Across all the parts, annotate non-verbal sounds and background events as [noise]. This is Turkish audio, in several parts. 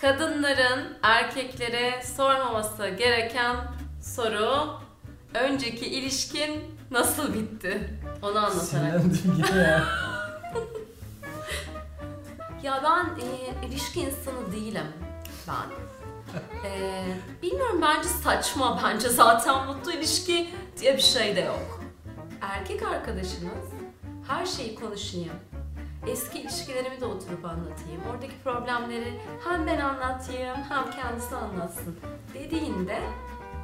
Kadınların erkeklere sormaması gereken soru önceki ilişkin nasıl bitti? Onu anlatarak. Sinirlendim yine ya. [laughs] Ya ben e, ilişki insanı değilim ben. E, bilmiyorum bence saçma bence zaten mutlu ilişki diye bir şey de yok. Erkek arkadaşınız her şeyi konuşayım. Eski ilişkilerimi de oturup anlatayım. Oradaki problemleri hem ben anlatayım hem kendisi anlatsın dediğinde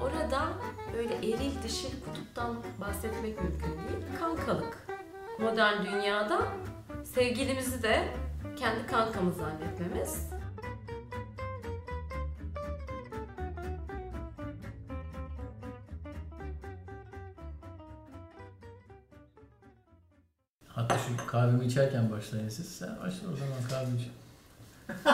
orada böyle eril dişil kutuptan bahsetmek mümkün değil. Kankalık. Modern dünyada sevgilimizi de kendi kankamız zannetmemiz. Kahvemi içerken başlayın siz. Sen başla o zaman kahve iç. [laughs]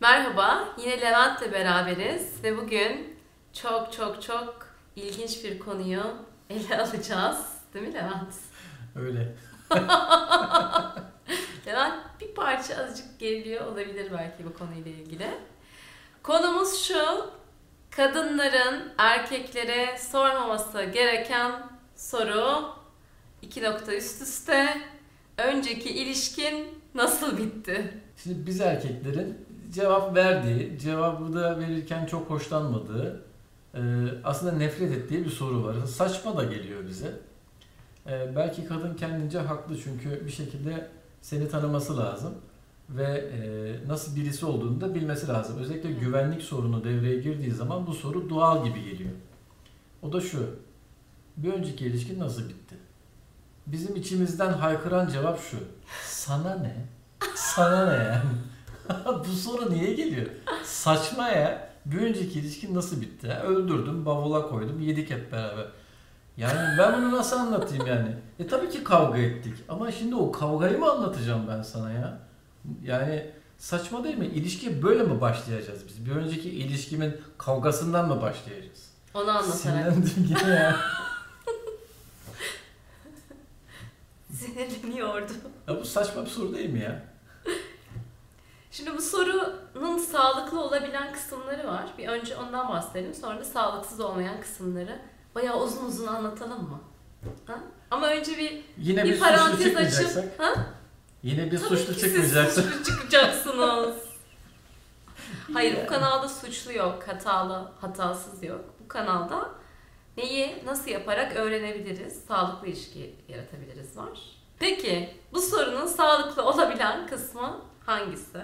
Merhaba, yine Levent'le beraberiz ve bugün çok çok çok ilginç bir konuyu ele alacağız. Değil mi Levent? Öyle. [laughs] Levent bir parça azıcık geriliyor olabilir belki bu konuyla ilgili. Konumuz şu, kadınların erkeklere sormaması gereken soru, iki nokta üst üste, önceki ilişkin nasıl bitti? Şimdi biz erkeklerin cevap verdiği, cevabı da verirken çok hoşlanmadığı, e, aslında nefret ettiği bir soru var. Saçma da geliyor bize. E, belki kadın kendince haklı çünkü bir şekilde seni tanıması lazım ve e, nasıl birisi olduğunu da bilmesi lazım. Özellikle güvenlik sorunu devreye girdiği zaman bu soru doğal gibi geliyor. O da şu, bir önceki ilişkin nasıl bitti? Bizim içimizden haykıran cevap şu, sana ne? Sana ne yani? [laughs] bu soru niye geliyor? Saçma ya. Bir önceki ilişkin nasıl bitti? ya? Öldürdüm, bavula koydum, yedik hep beraber. Yani ben bunu nasıl anlatayım yani? E tabii ki kavga ettik ama şimdi o kavgayı mı anlatacağım ben sana ya? Yani saçma değil mi? İlişkiye böyle mi başlayacağız biz? Bir önceki ilişkimin kavgasından mı başlayacağız? Onu anlatarak. Sinirlendim yine ya. [laughs] Sinirleniyordu. ya. Bu saçma bir soru değil mi ya? Şimdi bu sorunun sağlıklı olabilen kısımları var. Bir önce ondan bahsedelim. Sonra da sağlıksız olmayan kısımları bayağı uzun uzun anlatalım mı? Ha? Ama önce bir, Yine bir bir parantez açıp... Ha? Yine bir Tabii suçlu ki siz çıkmayacaksak. suçlu çıkacaksınız. [laughs] Hayır bu kanalda suçlu yok, hatalı, hatasız yok. Bu kanalda neyi nasıl yaparak öğrenebiliriz, sağlıklı ilişki yaratabiliriz var. Peki bu sorunun sağlıklı olabilen kısmı hangisi?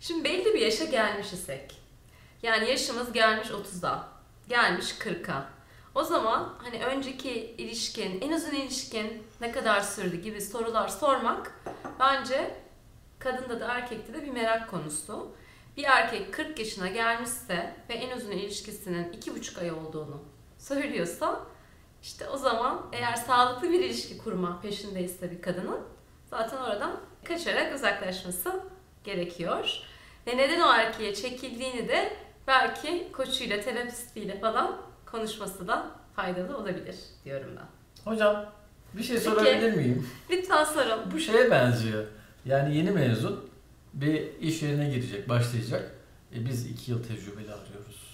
Şimdi belli bir yaşa gelmiş isek. Yani yaşımız gelmiş 30'a, gelmiş 40'a. O zaman hani önceki ilişkin, en uzun ilişkin ne kadar sürdü gibi sorular sormak bence kadında da erkekte de bir merak konusu. Bir erkek 40 yaşına gelmişse ve en uzun ilişkisinin 2,5 ay olduğunu söylüyorsa işte o zaman eğer sağlıklı bir ilişki kurma peşindeyse bir kadının zaten oradan kaçarak uzaklaşması gerekiyor. Ve neden o erkeğe çekildiğini de belki koçuyla, terapistiyle falan konuşması da faydalı olabilir diyorum ben. Hocam bir şey Peki. sorabilir miyim? Lütfen sorun. Bu şeye benziyor. Yani yeni mezun bir iş yerine girecek, başlayacak. E biz iki yıl tecrübeli arıyoruz.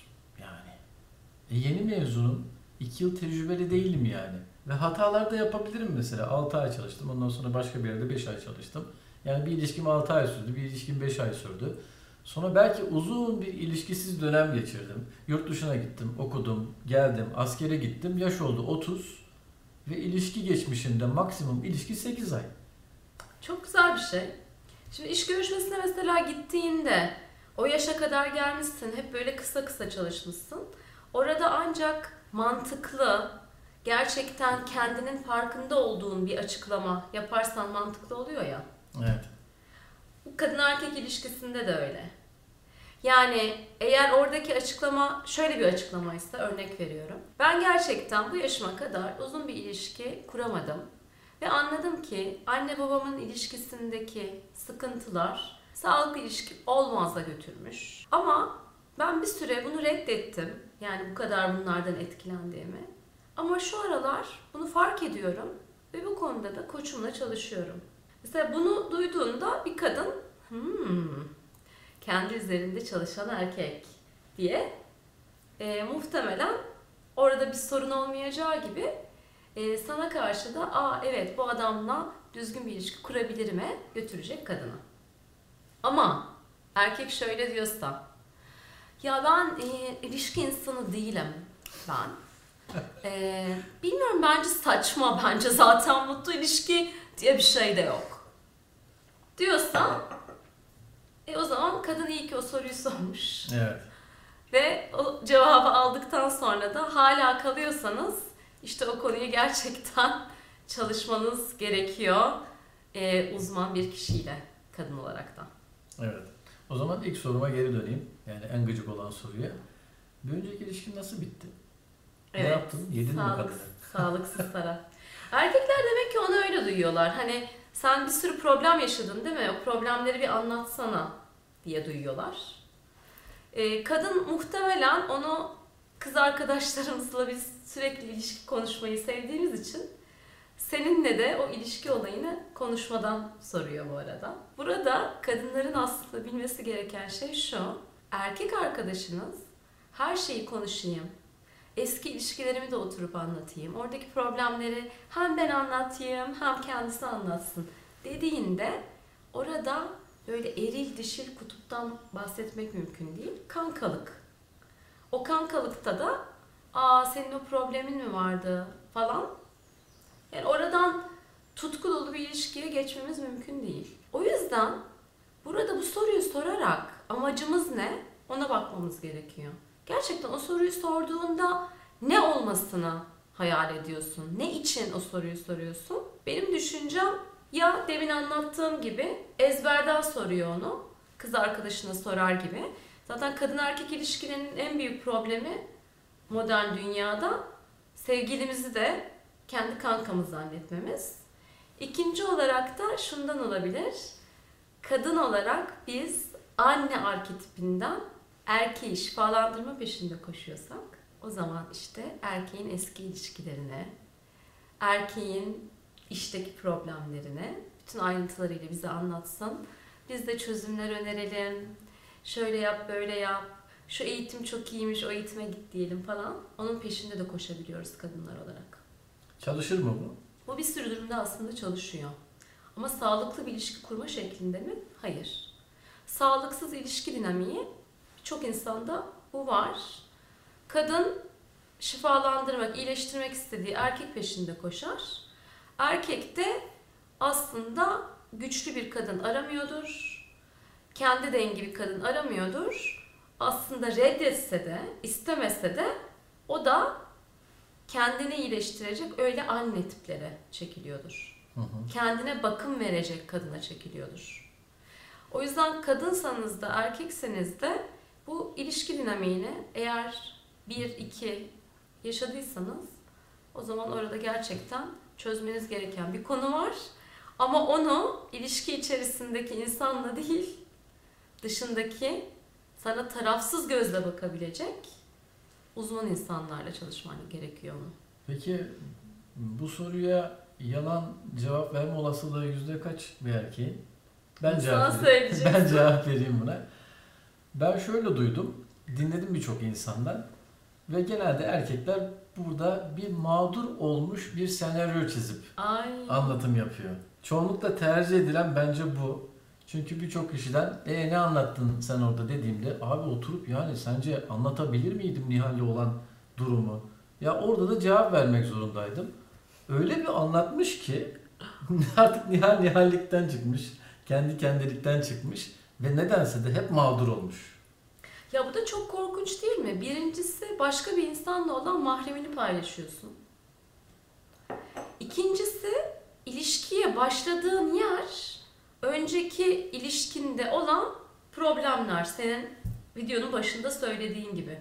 E yeni mezunum, iki yıl tecrübeli değilim yani. Ve hatalar da yapabilirim mesela. 6 ay çalıştım, ondan sonra başka bir yerde 5 ay çalıştım. Yani bir ilişkim 6 ay sürdü, bir ilişkim 5 ay sürdü. Sonra belki uzun bir ilişkisiz dönem geçirdim. Yurt dışına gittim, okudum, geldim, askere gittim. Yaş oldu 30 ve ilişki geçmişinde maksimum ilişki 8 ay. Çok güzel bir şey. Şimdi iş görüşmesine mesela gittiğinde o yaşa kadar gelmişsin, hep böyle kısa kısa çalışmışsın. Orada ancak mantıklı, gerçekten kendinin farkında olduğun bir açıklama yaparsan mantıklı oluyor ya. Evet. Bu kadın erkek ilişkisinde de öyle. Yani eğer oradaki açıklama şöyle bir açıklamaysa örnek veriyorum. Ben gerçekten bu yaşıma kadar uzun bir ilişki kuramadım. Ve anladım ki anne babamın ilişkisindeki sıkıntılar sağlıklı ilişki olmazda götürmüş. Ama ben bir süre bunu reddettim. Yani bu kadar bunlardan etkilendiğimi. Ama şu aralar bunu fark ediyorum ve bu konuda da koçumla çalışıyorum. Mesela bunu duyduğunda bir kadın hmm, kendi üzerinde çalışan erkek diye e, muhtemelen orada bir sorun olmayacağı gibi e, sana karşı da aa evet bu adamla düzgün bir ilişki kurabilirime götürecek kadını. Ama erkek şöyle diyorsa ya ben e, ilişki insanı değilim ben. E, bilmiyorum bence saçma bence zaten mutlu ilişki diye bir şey de yok. Diyorsa e o zaman kadın iyi ki o soruyu sormuş. Evet. Ve o cevabı aldıktan sonra da hala kalıyorsanız işte o konuyu gerçekten çalışmanız gerekiyor e, uzman bir kişiyle kadın olarak da. Evet. O zaman ilk soruma geri döneyim. Yani en gıcık olan soruya. Bir önceki ilişkin nasıl bitti? Ne yaptın? Yedin mi sağlık- kadını? [laughs] Sağlıksız taraf. Erkekler demek ki onu öyle duyuyorlar. Hani sen bir sürü problem yaşadın değil mi? O problemleri bir anlatsana diye duyuyorlar. Ee, kadın muhtemelen onu kız arkadaşlarımızla biz sürekli ilişki konuşmayı sevdiğimiz için seninle de o ilişki olayını konuşmadan soruyor bu arada. Burada kadınların aslında bilmesi gereken şey şu. Erkek arkadaşınız her şeyi konuşayım, eski ilişkilerimi de oturup anlatayım. Oradaki problemleri hem ben anlatayım hem kendisi anlatsın dediğinde orada böyle eril dişil kutuptan bahsetmek mümkün değil. Kankalık. O kankalıkta da aa senin o problemin mi vardı falan. Yani oradan tutku dolu bir ilişkiye geçmemiz mümkün değil. O yüzden burada bu soruyu sorarak amacımız ne? Ona bakmamız gerekiyor. Gerçekten o soruyu sorduğunda ne olmasını hayal ediyorsun? Ne için o soruyu soruyorsun? Benim düşüncem ya demin anlattığım gibi ezberden soruyor onu. Kız arkadaşına sorar gibi. Zaten kadın erkek ilişkilerinin en büyük problemi modern dünyada sevgilimizi de kendi kankamız zannetmemiz. İkinci olarak da şundan olabilir. Kadın olarak biz anne arketipinden erkeği şifalandırma peşinde koşuyorsak o zaman işte erkeğin eski ilişkilerine, erkeğin işteki problemlerine bütün ayrıntılarıyla bize anlatsın. Biz de çözümler önerelim. Şöyle yap, böyle yap. Şu eğitim çok iyiymiş, o eğitime git diyelim falan. Onun peşinde de koşabiliyoruz kadınlar olarak. Çalışır mı bu? Bu bir sürü durumda aslında çalışıyor. Ama sağlıklı bir ilişki kurma şeklinde mi? Hayır. Sağlıksız ilişki dinamiği çok insanda bu var. Kadın şifalandırmak, iyileştirmek istediği erkek peşinde koşar. Erkek de aslında güçlü bir kadın aramıyordur. Kendi dengi bir kadın aramıyordur. Aslında reddetse de, istemese de o da kendini iyileştirecek öyle anne tiplere çekiliyordur. Hı hı. Kendine bakım verecek kadına çekiliyordur. O yüzden kadınsanız da erkekseniz de bu ilişki dinamiğini eğer bir iki yaşadıysanız o zaman orada gerçekten çözmeniz gereken bir konu var. Ama onu ilişki içerisindeki insanla değil, dışındaki sana tarafsız gözle bakabilecek uzman insanlarla çalışman gerekiyor mu? Peki bu soruya yalan cevap verme olasılığı yüzde kaç bir erkeğin? Ben cevap vereyim. [laughs] Ben cevap vereyim buna. Ben şöyle duydum. Dinledim birçok insandan. Ve genelde erkekler burada bir mağdur olmuş bir senaryo çizip Ay. anlatım yapıyor. Çoğunlukla tercih edilen bence bu. Çünkü birçok kişiden e ne anlattın sen orada dediğimde abi oturup yani sence anlatabilir miydim Nihal'le olan durumu? Ya orada da cevap vermek zorundaydım. Öyle bir anlatmış ki [laughs] artık Nihal Nihallikten çıkmış. Kendi kendilikten çıkmış. Ve nedense de hep mağdur olmuş. Ya bu da çok korkunç değil mi? Birincisi başka bir insanla olan mahremini paylaşıyorsun. İkincisi ilişkiye başladığın yer önceki ilişkinde olan problemler. Senin videonun başında söylediğin gibi.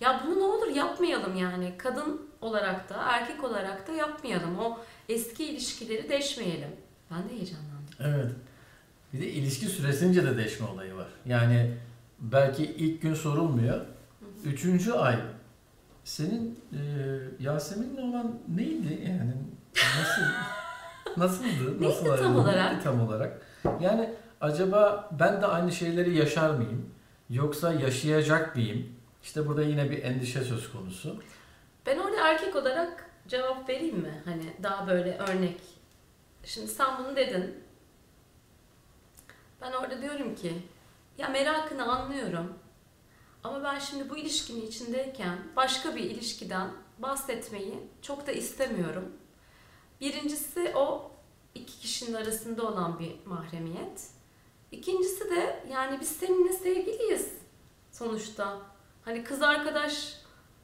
Ya bunu ne olur yapmayalım yani. Kadın olarak da erkek olarak da yapmayalım. O eski ilişkileri deşmeyelim. Ben de heyecanlandım. Evet. Bir de ilişki süresince de değişme olayı var. Yani belki ilk gün sorulmuyor. Üçüncü ay senin e, Yasemin'le olan neydi yani? Nasıl [laughs] nasıldı? Neydi Nasıl tam olarak? Neydi tam olarak? Yani acaba ben de aynı şeyleri yaşar mıyım? Yoksa yaşayacak mıyım? İşte burada yine bir endişe söz konusu. Ben orada erkek olarak cevap vereyim mi? Hani daha böyle örnek. Şimdi sen bunu dedin. Ben orada diyorum ki ya merakını anlıyorum. Ama ben şimdi bu ilişkinin içindeyken başka bir ilişkiden bahsetmeyi çok da istemiyorum. Birincisi o iki kişinin arasında olan bir mahremiyet. İkincisi de yani biz seninle sevgiliyiz sonuçta. Hani kız arkadaş,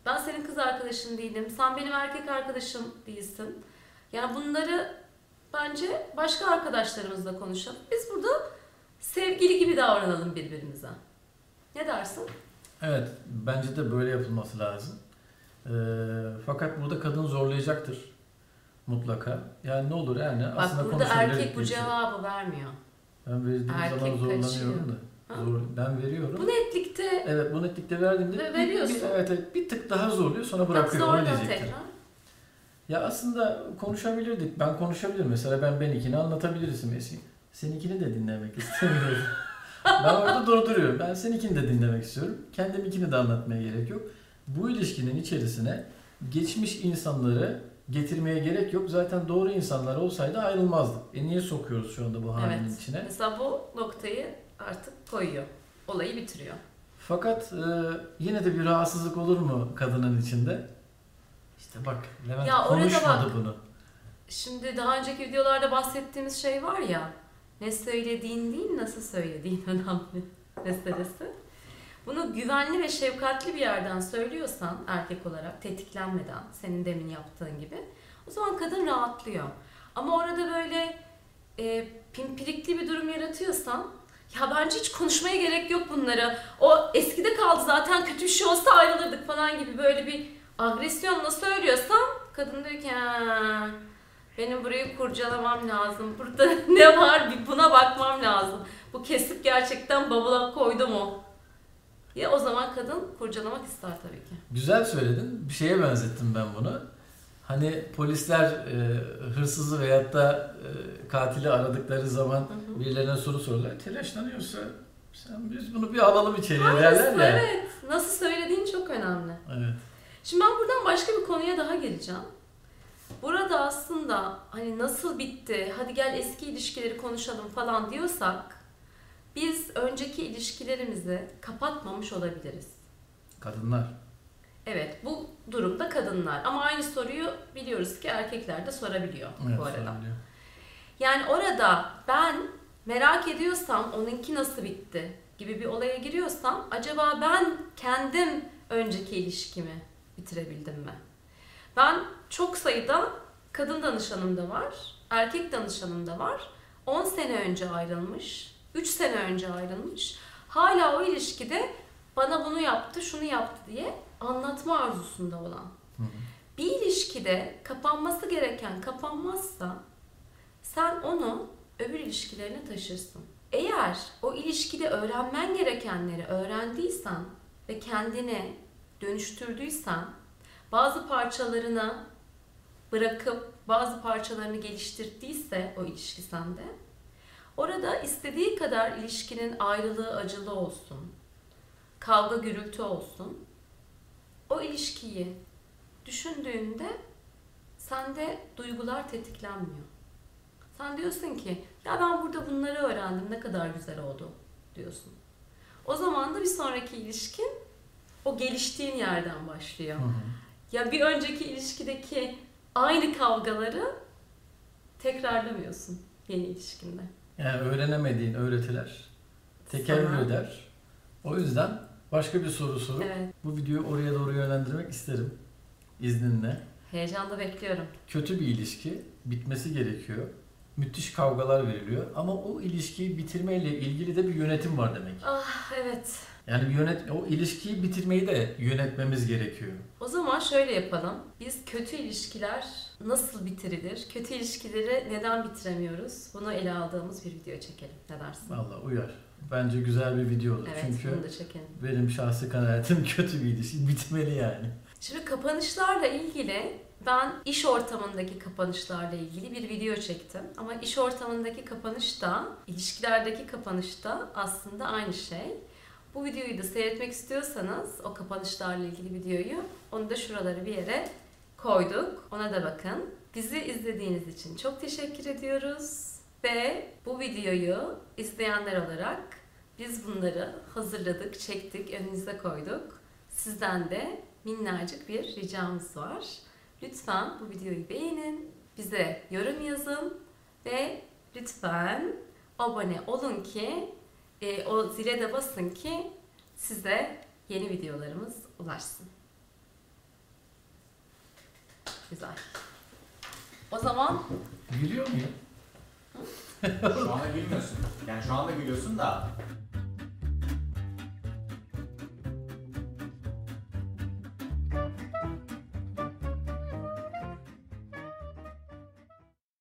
ben senin kız arkadaşın değilim, sen benim erkek arkadaşım değilsin. Yani bunları bence başka arkadaşlarımızla konuşalım. Biz burada sevgili gibi davranalım birbirimize. Ne dersin? Evet, bence de böyle yapılması lazım. Ee, fakat burada kadın zorlayacaktır mutlaka. Yani ne olur yani Bak aslında burada erkek bu şey. cevabı vermiyor. Ben verdiğim Erkek zaman zorlanıyorum kaçıyor. da. Ha? Zor, ben veriyorum. Bu netlikte Evet bu netlikte verdiğimde Ve veriyorsun. bir- evet, evet, bir tık daha zorluyor sonra bak bırakıyor onu zorla tekrar. Ya aslında konuşabilirdik. Ben konuşabilirim. Mesela ben benimkini anlatabilirsin Esin. Seninkini de dinlemek [laughs] istemiyorum. ben orada durduruyorum. Ben seninkini de dinlemek istiyorum. Kendiminkini de anlatmaya gerek yok. Bu ilişkinin içerisine geçmiş insanları getirmeye gerek yok. Zaten doğru insanlar olsaydı ayrılmazdık. E niye sokuyoruz şu anda bu halinin Evet. içine? Mesela bu noktayı artık koyuyor. Olayı bitiriyor. Fakat e, yine de bir rahatsızlık olur mu kadının içinde? İşte bak Levent Ya konuşmadı bak. bunu. Şimdi daha önceki videolarda bahsettiğimiz şey var ya, ne söylediğin değil nasıl söylediğin önemli [laughs] meselesi. Bunu güvenli ve şefkatli bir yerden söylüyorsan erkek olarak tetiklenmeden senin demin yaptığın gibi o zaman kadın rahatlıyor. Ama orada böyle e, pimpirikli bir durum yaratıyorsan ya bence hiç konuşmaya gerek yok bunlara. O eskide kaldı zaten kötü bir şey olsa ayrılırdık falan gibi böyle bir agresyonla söylüyorsan kadın diyor ki "Ha, benim burayı kurcalamam lazım. Burada [laughs] ne var bir buna bakmam lazım. Bu kesip gerçekten bavula koydu mu? Ya o zaman kadın kurcalamak ister tabii ki. Güzel söyledin. Bir şeye benzettim ben bunu. Hani polisler e, hırsızı veyahut da e, katili aradıkları zaman Hı hı. birilerine soru sorarlar. Telaşlanıyorsa sen biz bunu bir alalım içeriye Aynısı, derler ya. evet. Nasıl söylediğin çok önemli. Evet. Şimdi ben buradan başka bir konuya daha geleceğim. Burada aslında hani nasıl bitti, hadi gel eski ilişkileri konuşalım falan diyorsak biz önceki ilişkilerimizi kapatmamış olabiliriz. Kadınlar. Evet bu durumda kadınlar ama aynı soruyu biliyoruz ki erkekler de sorabiliyor Evet, bu arada. Yani orada ben merak ediyorsam onunki nasıl bitti gibi bir olaya giriyorsam acaba ben kendim önceki ilişkimi bitirebildim mi? Ben çok sayıda kadın danışanım da var, erkek danışanım da var. 10 sene önce ayrılmış, 3 sene önce ayrılmış. Hala o ilişkide bana bunu yaptı, şunu yaptı diye anlatma arzusunda olan. Hı hı. Bir ilişkide kapanması gereken kapanmazsa sen onu öbür ilişkilerine taşırsın. Eğer o ilişkide öğrenmen gerekenleri öğrendiysen ve kendine dönüştürdüysen bazı parçalarını bırakıp bazı parçalarını geliştirdiyse o ilişki sende orada istediği kadar ilişkinin ayrılığı acılı olsun kavga gürültü olsun o ilişkiyi düşündüğünde sende duygular tetiklenmiyor. Sen diyorsun ki ya ben burada bunları öğrendim ne kadar güzel oldu diyorsun. O zaman da bir sonraki ilişkin o geliştiğin yerden başlıyor. Hı hı. Ya bir önceki ilişkideki aynı kavgaları tekrarlamıyorsun yeni ilişkinde. Yani öğrenemediğin öğretiler Sana- eder. O yüzden başka bir soru sorup Evet. bu videoyu oraya doğru yönlendirmek isterim. İzninle. Heyecanla bekliyorum. Kötü bir ilişki bitmesi gerekiyor. Müthiş kavgalar veriliyor ama o ilişkiyi bitirmeyle ilgili de bir yönetim var demek. Ah evet. Yani yönet o ilişkiyi bitirmeyi de yönetmemiz gerekiyor. O zaman şöyle yapalım. Biz kötü ilişkiler nasıl bitirilir? Kötü ilişkileri neden bitiremiyoruz? Bunu ele aldığımız bir video çekelim. Ne dersin? Vallahi uyar. Bence güzel bir video olur. Evet, Çünkü bunu da çekelim. benim şahsi kanaatim [laughs] kötü bir ilişki bitmeli yani. Şimdi kapanışlarla ilgili Ben iş ortamındaki kapanışlarla ilgili bir video çektim. Ama iş ortamındaki kapanış da, ilişkilerdeki kapanış da aslında aynı şey. Bu videoyu da seyretmek istiyorsanız o kapanışlarla ilgili videoyu onu da şuralara bir yere koyduk. Ona da bakın. Bizi izlediğiniz için çok teşekkür ediyoruz. Ve bu videoyu izleyenler olarak biz bunları hazırladık, çektik, önünüze koyduk. Sizden de minnacık bir ricamız var. Lütfen bu videoyu beğenin, bize yorum yazın ve lütfen abone olun ki e, o zile de basın ki size yeni videolarımız ulaşsın. Güzel. O zaman Gülüyor muyum? Şu anda gülmüyorsun. Yani şu anda gülüyorsun da